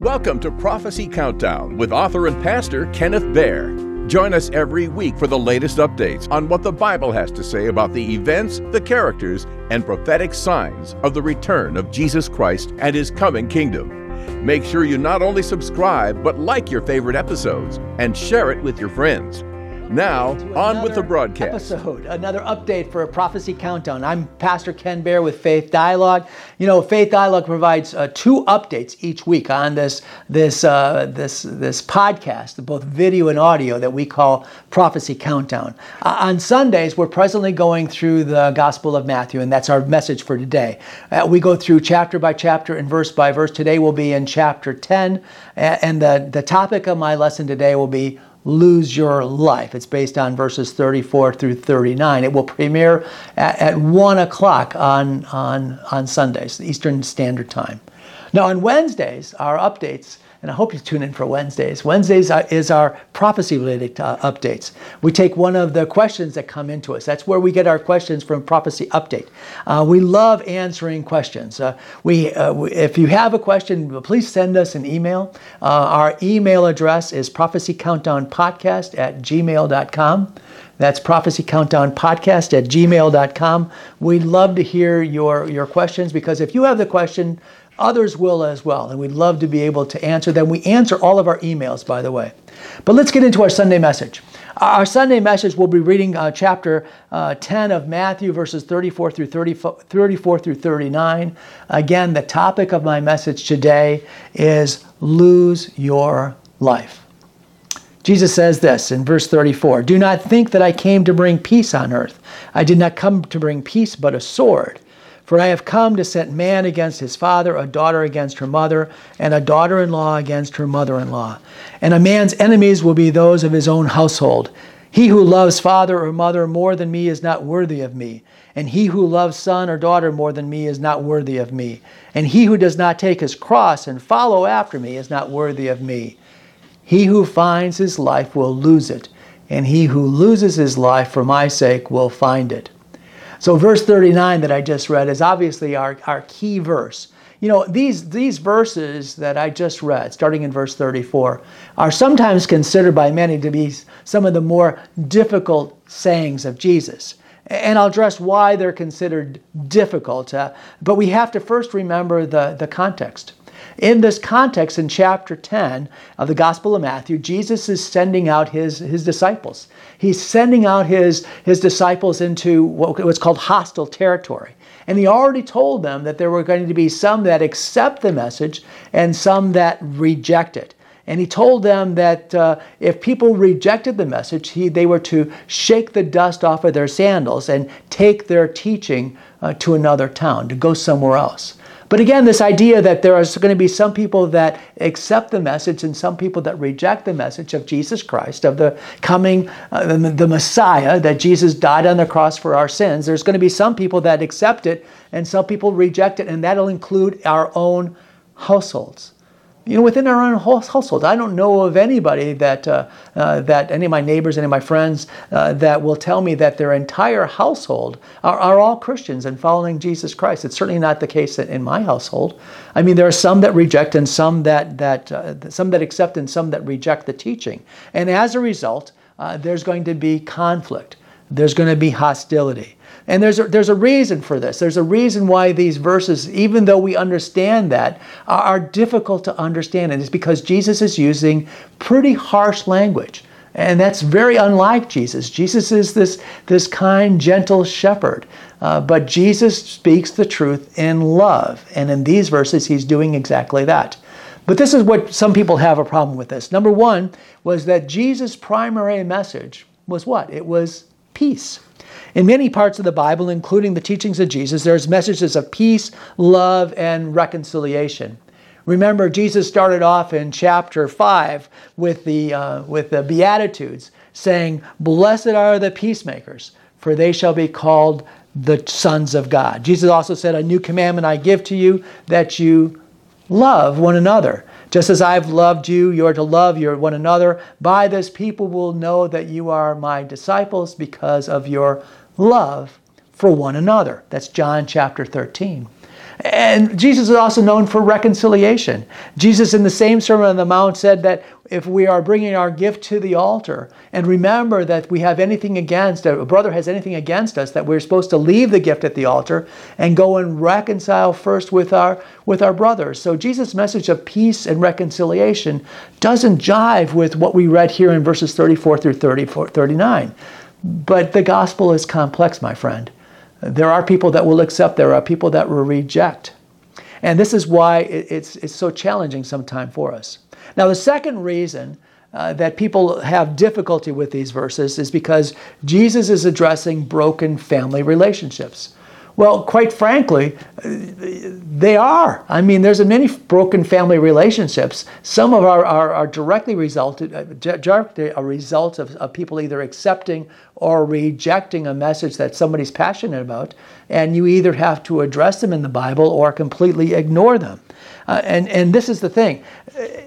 Welcome to Prophecy Countdown with author and pastor Kenneth Baer. Join us every week for the latest updates on what the Bible has to say about the events, the characters, and prophetic signs of the return of Jesus Christ and his coming kingdom. Make sure you not only subscribe, but like your favorite episodes and share it with your friends. Now, on with the broadcast. Episode, another update for a prophecy countdown. I'm Pastor Ken Baer with Faith Dialogue. You know, Faith Dialogue provides uh, two updates each week on this this uh, this this podcast, both video and audio, that we call Prophecy Countdown. Uh, on Sundays, we're presently going through the Gospel of Matthew, and that's our message for today. Uh, we go through chapter by chapter and verse by verse. Today we'll be in chapter 10, and the the topic of my lesson today will be lose your life. It's based on verses 34 through 39. It will premiere at, at 1 o'clock on, on, on Sundays, Eastern Standard Time. Now, on Wednesdays, our updates and I hope you tune in for Wednesdays. Wednesdays is our prophecy related uh, updates. We take one of the questions that come into us. That's where we get our questions from Prophecy Update. Uh, we love answering questions. Uh, we, uh, we, if you have a question, please send us an email. Uh, our email address is prophecycountdownpodcast at gmail.com. That's prophecy countdown podcast at gmail.com. We'd love to hear your, your questions because if you have the question, Others will as well, and we'd love to be able to answer them. We answer all of our emails, by the way. But let's get into our Sunday message. Our Sunday message, we'll be reading uh, chapter uh, 10 of Matthew, verses 34 through 30, 34 through 39. Again, the topic of my message today is lose your life. Jesus says this in verse 34 Do not think that I came to bring peace on earth. I did not come to bring peace, but a sword. For I have come to set man against his father, a daughter against her mother, and a daughter in law against her mother in law. And a man's enemies will be those of his own household. He who loves father or mother more than me is not worthy of me. And he who loves son or daughter more than me is not worthy of me. And he who does not take his cross and follow after me is not worthy of me. He who finds his life will lose it, and he who loses his life for my sake will find it. So, verse 39 that I just read is obviously our, our key verse. You know, these, these verses that I just read, starting in verse 34, are sometimes considered by many to be some of the more difficult sayings of Jesus. And I'll address why they're considered difficult. Uh, but we have to first remember the, the context. In this context, in chapter 10 of the Gospel of Matthew, Jesus is sending out his, his disciples. He's sending out his, his disciples into what, what's called hostile territory. And he already told them that there were going to be some that accept the message and some that reject it. And he told them that uh, if people rejected the message, he, they were to shake the dust off of their sandals and take their teaching uh, to another town, to go somewhere else. But again, this idea that there are going to be some people that accept the message and some people that reject the message of Jesus Christ, of the coming, uh, the, the Messiah, that Jesus died on the cross for our sins. There's going to be some people that accept it and some people reject it, and that'll include our own households you know, within our own household. I don't know of anybody that, uh, uh, that any of my neighbors, any of my friends, uh, that will tell me that their entire household are, are all Christians and following Jesus Christ. It's certainly not the case in my household. I mean, there are some that reject and some that, that, uh, some that accept and some that reject the teaching. And as a result, uh, there's going to be conflict. There's going to be hostility. And there's a, there's a reason for this. There's a reason why these verses, even though we understand that, are, are difficult to understand. And it's because Jesus is using pretty harsh language. And that's very unlike Jesus. Jesus is this, this kind, gentle shepherd. Uh, but Jesus speaks the truth in love. And in these verses, he's doing exactly that. But this is what some people have a problem with this. Number one was that Jesus' primary message was what? It was peace. In many parts of the Bible, including the teachings of Jesus, there's messages of peace, love, and reconciliation. Remember, Jesus started off in chapter 5 with the, uh, with the Beatitudes, saying, Blessed are the peacemakers, for they shall be called the sons of God. Jesus also said, A new commandment I give to you, that you love one another. Just as I've loved you, you are to love your one another. By this people will know that you are my disciples because of your love for one another. That's John chapter 13. And Jesus is also known for reconciliation. Jesus, in the same Sermon on the Mount, said that if we are bringing our gift to the altar and remember that we have anything against, a brother has anything against us, that we're supposed to leave the gift at the altar and go and reconcile first with our, with our brothers. So Jesus' message of peace and reconciliation doesn't jive with what we read here in verses 34 through 34, 39. But the gospel is complex, my friend. There are people that will accept, there are people that will reject. And this is why it's, it's so challenging sometimes for us. Now, the second reason uh, that people have difficulty with these verses is because Jesus is addressing broken family relationships. Well, quite frankly, they are. I mean, there's many broken family relationships. Some of our are, are directly resulted uh, a result of, of people either accepting or rejecting a message that somebody's passionate about, and you either have to address them in the Bible or completely ignore them. Uh, and and this is the thing: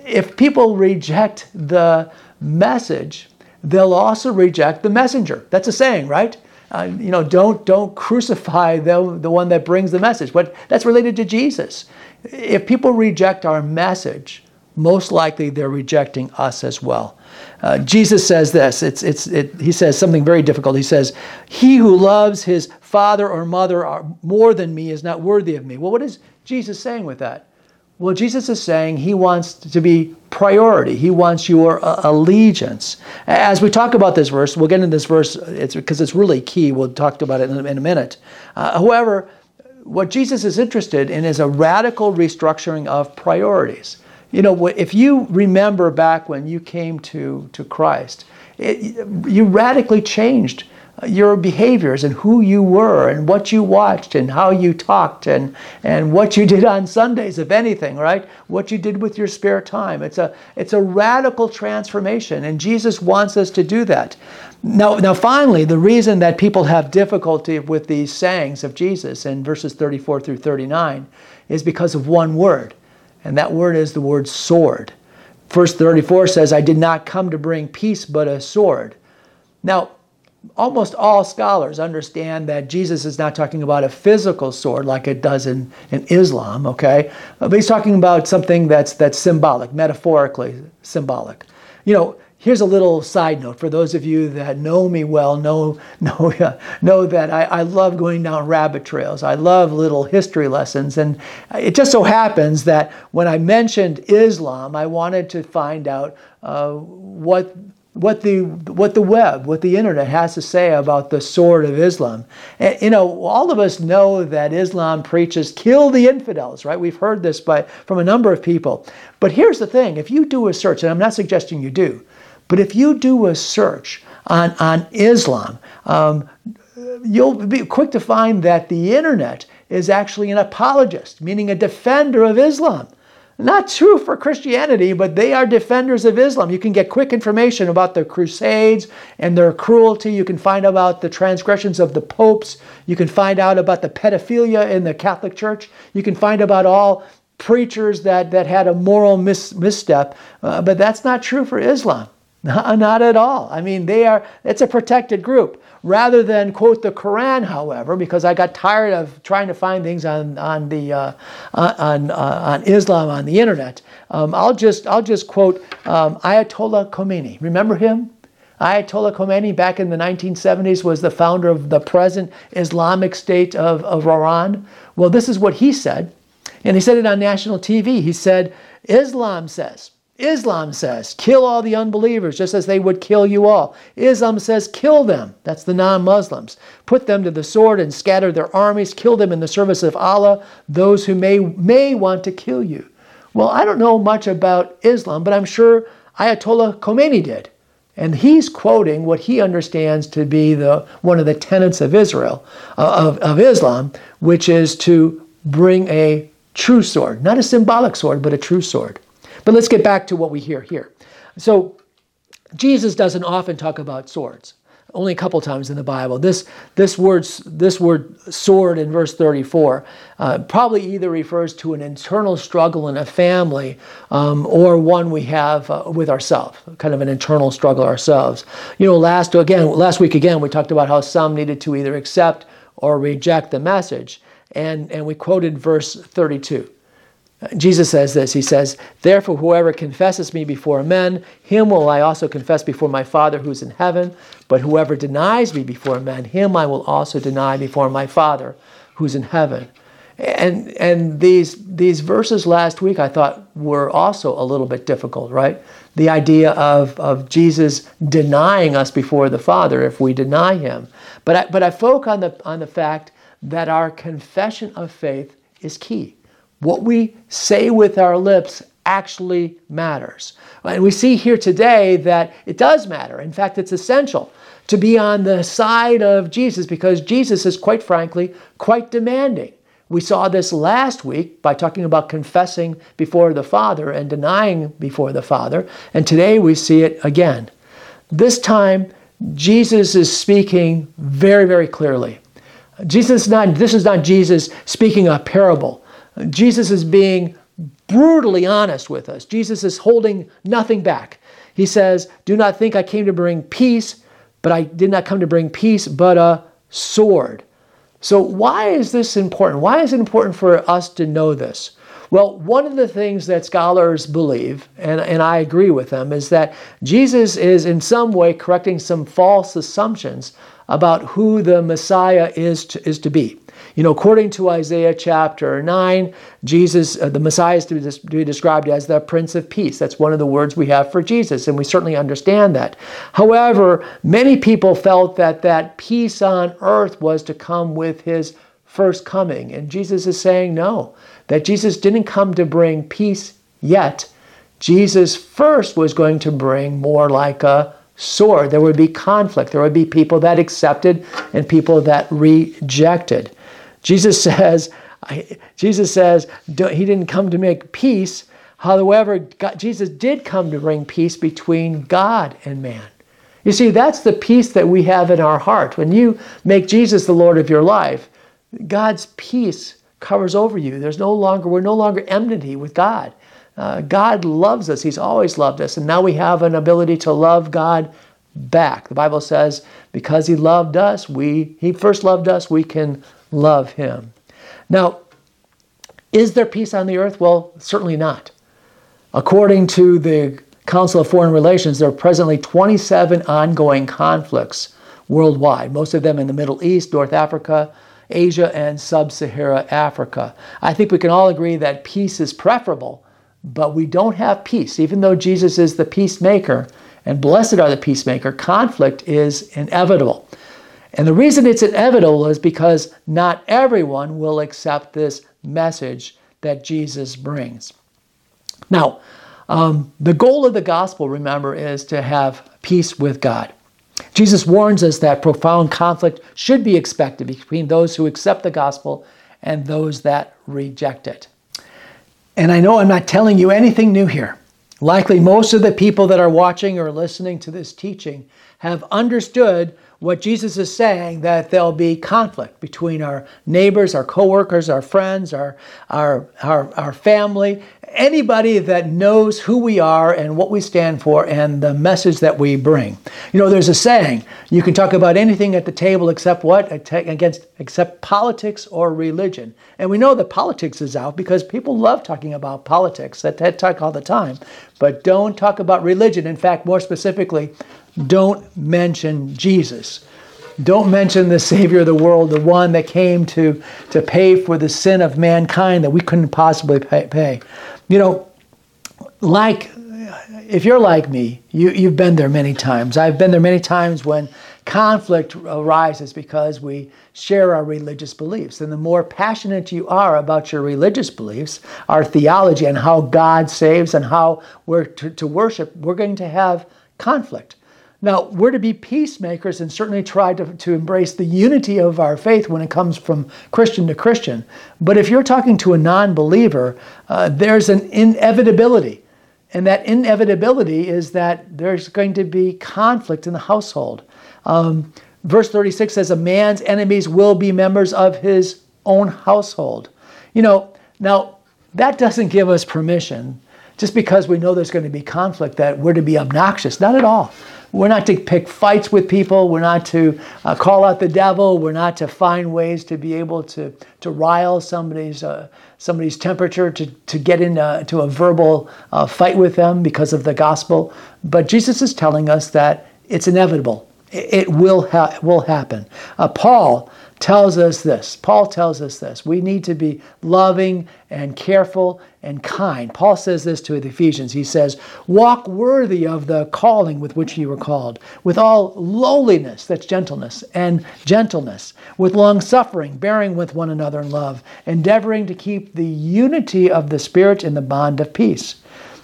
if people reject the message, they'll also reject the messenger. That's a saying, right? Uh, you know, don't don't crucify the, the one that brings the message. But that's related to Jesus. If people reject our message, most likely they're rejecting us as well. Uh, Jesus says this. It's, it's, it, he says something very difficult. He says, He who loves his father or mother more than me is not worthy of me. Well, what is Jesus saying with that? Well, Jesus is saying he wants to be priority. He wants your uh, allegiance. As we talk about this verse, we'll get into this verse it's, because it's really key. We'll talk about it in, in a minute. Uh, however, what Jesus is interested in is a radical restructuring of priorities. You know, if you remember back when you came to, to Christ, it, you radically changed your behaviors and who you were and what you watched and how you talked and, and what you did on Sundays, if anything, right? What you did with your spare time. It's a, it's a radical transformation, and Jesus wants us to do that. Now, now, finally, the reason that people have difficulty with these sayings of Jesus in verses 34 through 39 is because of one word, and that word is the word sword. Verse 34 says, I did not come to bring peace but a sword. Now, almost all scholars understand that Jesus is not talking about a physical sword like it does in, in Islam, okay? But he's talking about something that's, that's symbolic, metaphorically symbolic. You know, here's a little side note for those of you that know me well, know, know, know that I, I love going down rabbit trails. I love little history lessons. And it just so happens that when I mentioned Islam, I wanted to find out uh, what what the what the web, what the internet has to say about the sword of Islam. And, you know, all of us know that Islam preaches kill the infidels, right? We've heard this by from a number of people. But here's the thing: if you do a search, and I'm not suggesting you do, but if you do a search on on Islam, um, you'll be quick to find that the internet is actually an apologist, meaning a defender of Islam. Not true for Christianity, but they are defenders of Islam. You can get quick information about the Crusades and their cruelty. You can find about the transgressions of the popes. You can find out about the pedophilia in the Catholic Church. You can find about all preachers that, that had a moral mis- misstep. Uh, but that's not true for Islam. Not at all. I mean, they are, it's a protected group. Rather than quote the Quran, however, because I got tired of trying to find things on, on, the, uh, on, uh, on Islam on the internet, um, I'll, just, I'll just quote um, Ayatollah Khomeini. Remember him? Ayatollah Khomeini back in the 1970s was the founder of the present Islamic State of, of Iran. Well, this is what he said, and he said it on national TV. He said, Islam says, Islam says, kill all the unbelievers just as they would kill you all. Islam says, kill them. That's the non Muslims. Put them to the sword and scatter their armies. Kill them in the service of Allah, those who may, may want to kill you. Well, I don't know much about Islam, but I'm sure Ayatollah Khomeini did. And he's quoting what he understands to be the, one of the tenets of Israel, uh, of, of Islam, which is to bring a true sword, not a symbolic sword, but a true sword. But let's get back to what we hear here. So, Jesus doesn't often talk about swords. Only a couple times in the Bible. This this word this word sword in verse 34 uh, probably either refers to an internal struggle in a family um, or one we have uh, with ourselves, kind of an internal struggle ourselves. You know, last again last week again we talked about how some needed to either accept or reject the message. And, and we quoted verse 32. Jesus says this He says, Therefore, whoever confesses me before men, him will I also confess before my Father who's in heaven. But whoever denies me before men, him I will also deny before my Father who's in heaven. And, and these, these verses last week I thought were also a little bit difficult, right? The idea of, of Jesus denying us before the Father if we deny him. But I, but I focus on the, on the fact that our confession of faith is key. What we say with our lips actually matters. And we see here today that it does matter. In fact, it's essential to be on the side of Jesus because Jesus is, quite frankly, quite demanding. We saw this last week by talking about confessing before the Father and denying before the Father. And today we see it again. This time, Jesus is speaking very, very clearly. Jesus not, this is not Jesus speaking a parable. Jesus is being brutally honest with us. Jesus is holding nothing back. He says, Do not think I came to bring peace, but I did not come to bring peace, but a sword. So, why is this important? Why is it important for us to know this? Well, one of the things that scholars believe, and, and I agree with them, is that Jesus is in some way correcting some false assumptions about who the Messiah is to, is to be. You know, according to Isaiah chapter 9, Jesus, uh, the Messiah is to be, to be described as the Prince of Peace. That's one of the words we have for Jesus, and we certainly understand that. However, many people felt that that peace on earth was to come with his first coming. And Jesus is saying no, that Jesus didn't come to bring peace yet. Jesus first was going to bring more like a sword. There would be conflict. There would be people that accepted and people that rejected. Jesus says, Jesus says he didn't come to make peace. However, God, Jesus did come to bring peace between God and man. You see, that's the peace that we have in our heart. When you make Jesus the Lord of your life, God's peace covers over you. There's no longer, we're no longer enmity with God. Uh, God loves us. He's always loved us. And now we have an ability to love God back. The Bible says, because He loved us, we He first loved us, we can love him. Now, is there peace on the earth? Well, certainly not. According to the Council of Foreign Relations, there are presently 27 ongoing conflicts worldwide, most of them in the Middle East, North Africa, Asia, and Sub Sahara Africa. I think we can all agree that peace is preferable, but we don't have peace. Even though Jesus is the peacemaker, and blessed are the peacemaker, conflict is inevitable. And the reason it's inevitable is because not everyone will accept this message that Jesus brings. Now, um, the goal of the gospel, remember, is to have peace with God. Jesus warns us that profound conflict should be expected between those who accept the gospel and those that reject it. And I know I'm not telling you anything new here. Likely, most of the people that are watching or listening to this teaching have understood what Jesus is saying that there'll be conflict between our neighbors, our coworkers, our friends, our, our, our, our family, anybody that knows who we are and what we stand for and the message that we bring. You know, there's a saying, you can talk about anything at the table except what? Against except politics or religion. And we know that politics is out because people love talking about politics. That, that talk all the time. But don't talk about religion. In fact, more specifically, don't mention Jesus. Don't mention the Savior of the world, the one that came to, to pay for the sin of mankind that we couldn't possibly pay. pay. You know, like, if you're like me, you, you've been there many times. I've been there many times when conflict arises because we share our religious beliefs. And the more passionate you are about your religious beliefs, our theology, and how God saves and how we're to, to worship, we're going to have conflict. Now, we're to be peacemakers and certainly try to, to embrace the unity of our faith when it comes from Christian to Christian. But if you're talking to a non believer, uh, there's an inevitability. And that inevitability is that there's going to be conflict in the household. Um, verse 36 says, A man's enemies will be members of his own household. You know, now that doesn't give us permission just because we know there's going to be conflict that we're to be obnoxious. Not at all. We're not to pick fights with people. We're not to uh, call out the devil. We're not to find ways to be able to, to rile somebody's, uh, somebody's temperature, to, to get into a verbal uh, fight with them because of the gospel. But Jesus is telling us that it's inevitable. It, will, ha- will happen. Uh, Paul tells us this. Paul tells us this. We need to be loving and careful and kind. Paul says this to the Ephesians. He says, Walk worthy of the calling with which you were called, with all lowliness, that's gentleness, and gentleness, with long suffering, bearing with one another in love, endeavoring to keep the unity of the Spirit in the bond of peace.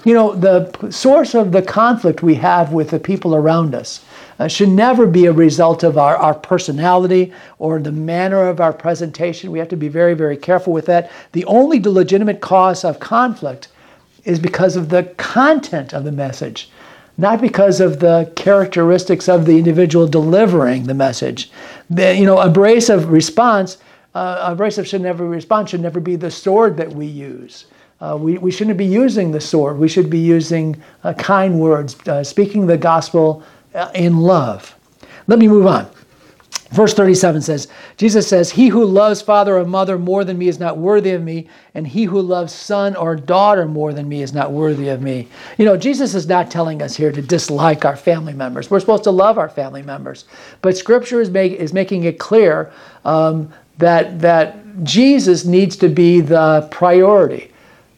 You know, the source of the conflict we have with the people around us uh, should never be a result of our, our personality or the manner of our presentation. We have to be very, very careful with that. The only legitimate cause of conflict is because of the content of the message, not because of the characteristics of the individual delivering the message. The, you know, abrasive response, uh, abrasive should never response should never be the sword that we use. Uh, we, we shouldn't be using the sword. We should be using uh, kind words, uh, speaking the gospel in love. Let me move on. Verse 37 says, Jesus says, He who loves father or mother more than me is not worthy of me, and he who loves son or daughter more than me is not worthy of me. You know, Jesus is not telling us here to dislike our family members. We're supposed to love our family members. But Scripture is, make, is making it clear um, that, that Jesus needs to be the priority.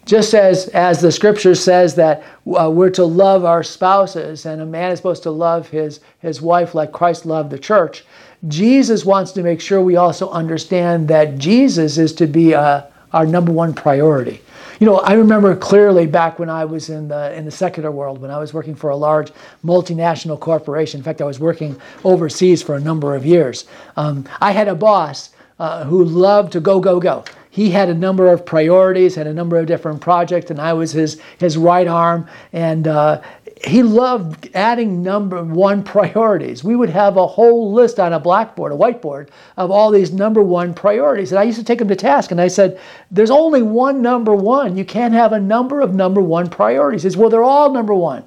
Just as, as the scripture says that uh, we're to love our spouses and a man is supposed to love his, his wife like Christ loved the church, Jesus wants to make sure we also understand that Jesus is to be uh, our number one priority. You know, I remember clearly back when I was in the in the secular world, when I was working for a large multinational corporation. In fact, I was working overseas for a number of years. Um, I had a boss uh, who loved to go, go, go he had a number of priorities, had a number of different projects, and I was his his right arm. And uh, he loved adding number one priorities. We would have a whole list on a blackboard, a whiteboard, of all these number one priorities. And I used to take him to task, and I said, "There's only one number one. You can't have a number of number one priorities." He says, "Well, they're all number one."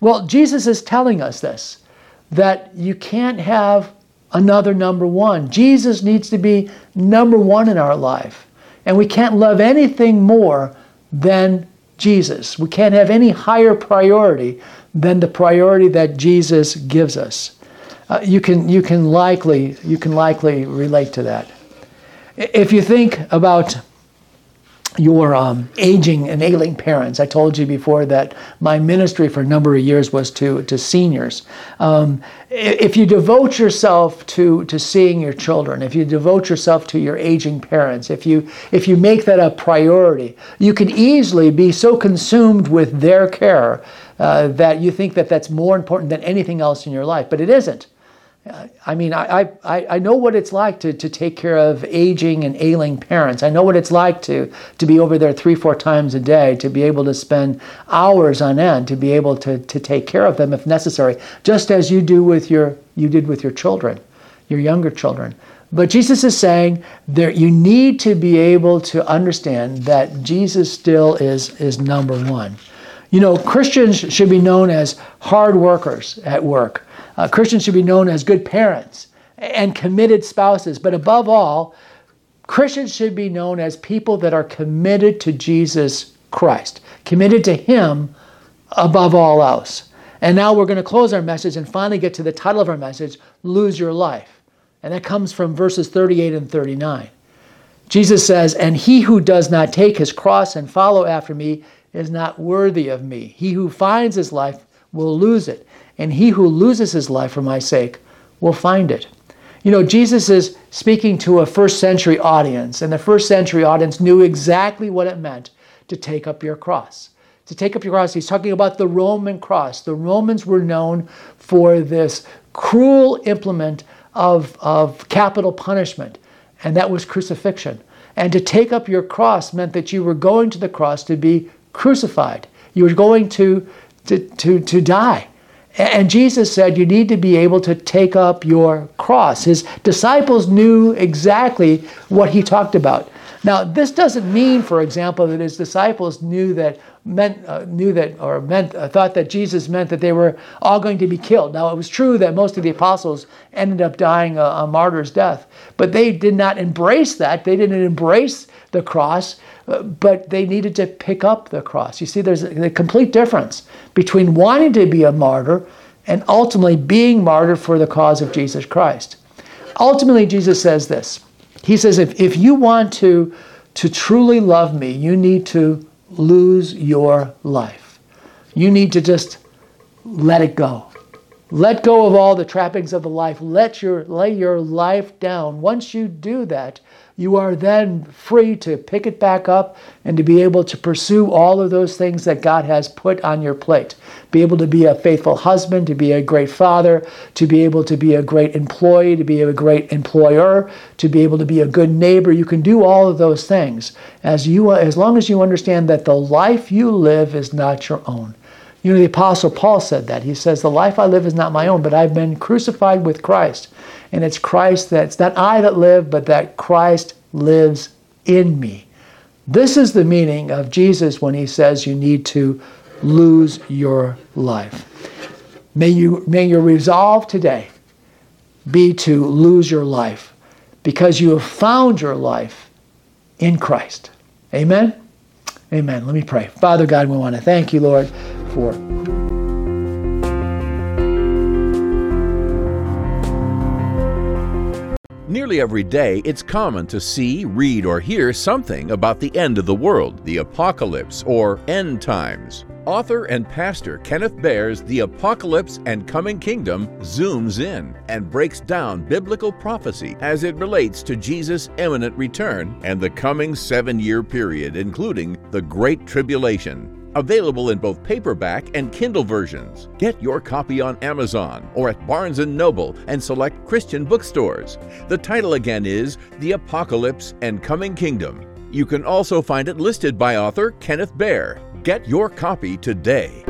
Well, Jesus is telling us this that you can't have another number one. Jesus needs to be number one in our life. And we can't love anything more than Jesus. We can't have any higher priority than the priority that Jesus gives us. Uh, you, can, you, can likely, you can likely relate to that. If you think about your um, aging and ailing parents. I told you before that my ministry for a number of years was to, to seniors. Um, if you devote yourself to, to seeing your children, if you devote yourself to your aging parents, if you, if you make that a priority, you can easily be so consumed with their care uh, that you think that that's more important than anything else in your life, but it isn't. I mean, I, I, I know what it's like to, to take care of aging and ailing parents. I know what it's like to, to be over there three, four times a day, to be able to spend hours on end, to be able to, to take care of them if necessary, just as you do with your you did with your children, your younger children. But Jesus is saying there you need to be able to understand that Jesus still is, is number one. You know, Christians should be known as hard workers at work. Uh, Christians should be known as good parents and committed spouses. But above all, Christians should be known as people that are committed to Jesus Christ, committed to Him above all else. And now we're going to close our message and finally get to the title of our message Lose Your Life. And that comes from verses 38 and 39. Jesus says, And he who does not take his cross and follow after me is not worthy of me. He who finds his life will lose it and he who loses his life for my sake will find it. You know, Jesus is speaking to a first century audience, and the first century audience knew exactly what it meant to take up your cross. To take up your cross, he's talking about the Roman cross. The Romans were known for this cruel implement of, of capital punishment, and that was crucifixion. And to take up your cross meant that you were going to the cross to be crucified. You were going to, to, to, to die. And Jesus said, You need to be able to take up your cross. His disciples knew exactly what he talked about. Now, this doesn't mean, for example, that his disciples knew that meant uh, knew that or meant uh, thought that Jesus meant that they were all going to be killed. Now, it was true that most of the apostles ended up dying a, a martyr's death, but they did not embrace that. They didn't embrace the cross, uh, but they needed to pick up the cross. You see, there's a, a complete difference between wanting to be a martyr and ultimately being martyred for the cause of Jesus Christ. Ultimately, Jesus says this. He says, if, if you want to, to truly love me, you need to lose your life. You need to just let it go. Let go of all the trappings of the life. Let your lay your life down. Once you do that, you are then free to pick it back up and to be able to pursue all of those things that God has put on your plate. Be able to be a faithful husband, to be a great father, to be able to be a great employee, to be a great employer, to be able to be a good neighbor. You can do all of those things as you as long as you understand that the life you live is not your own. You know, the Apostle Paul said that. He says, The life I live is not my own, but I've been crucified with Christ. And it's Christ that's not I that live, but that Christ lives in me. This is the meaning of Jesus when he says you need to lose your life. May, you, may your resolve today be to lose your life because you have found your life in Christ. Amen? Amen. Let me pray. Father God, we want to thank you, Lord, for. Nearly every day, it's common to see, read, or hear something about the end of the world, the apocalypse, or end times. Author and pastor Kenneth Baer's The Apocalypse and Coming Kingdom zooms in and breaks down biblical prophecy as it relates to Jesus' imminent return and the coming seven year period, including the Great Tribulation. Available in both paperback and Kindle versions. Get your copy on Amazon or at Barnes & Noble and select Christian bookstores. The title again is The Apocalypse and Coming Kingdom. You can also find it listed by author Kenneth Baer. Get your copy today.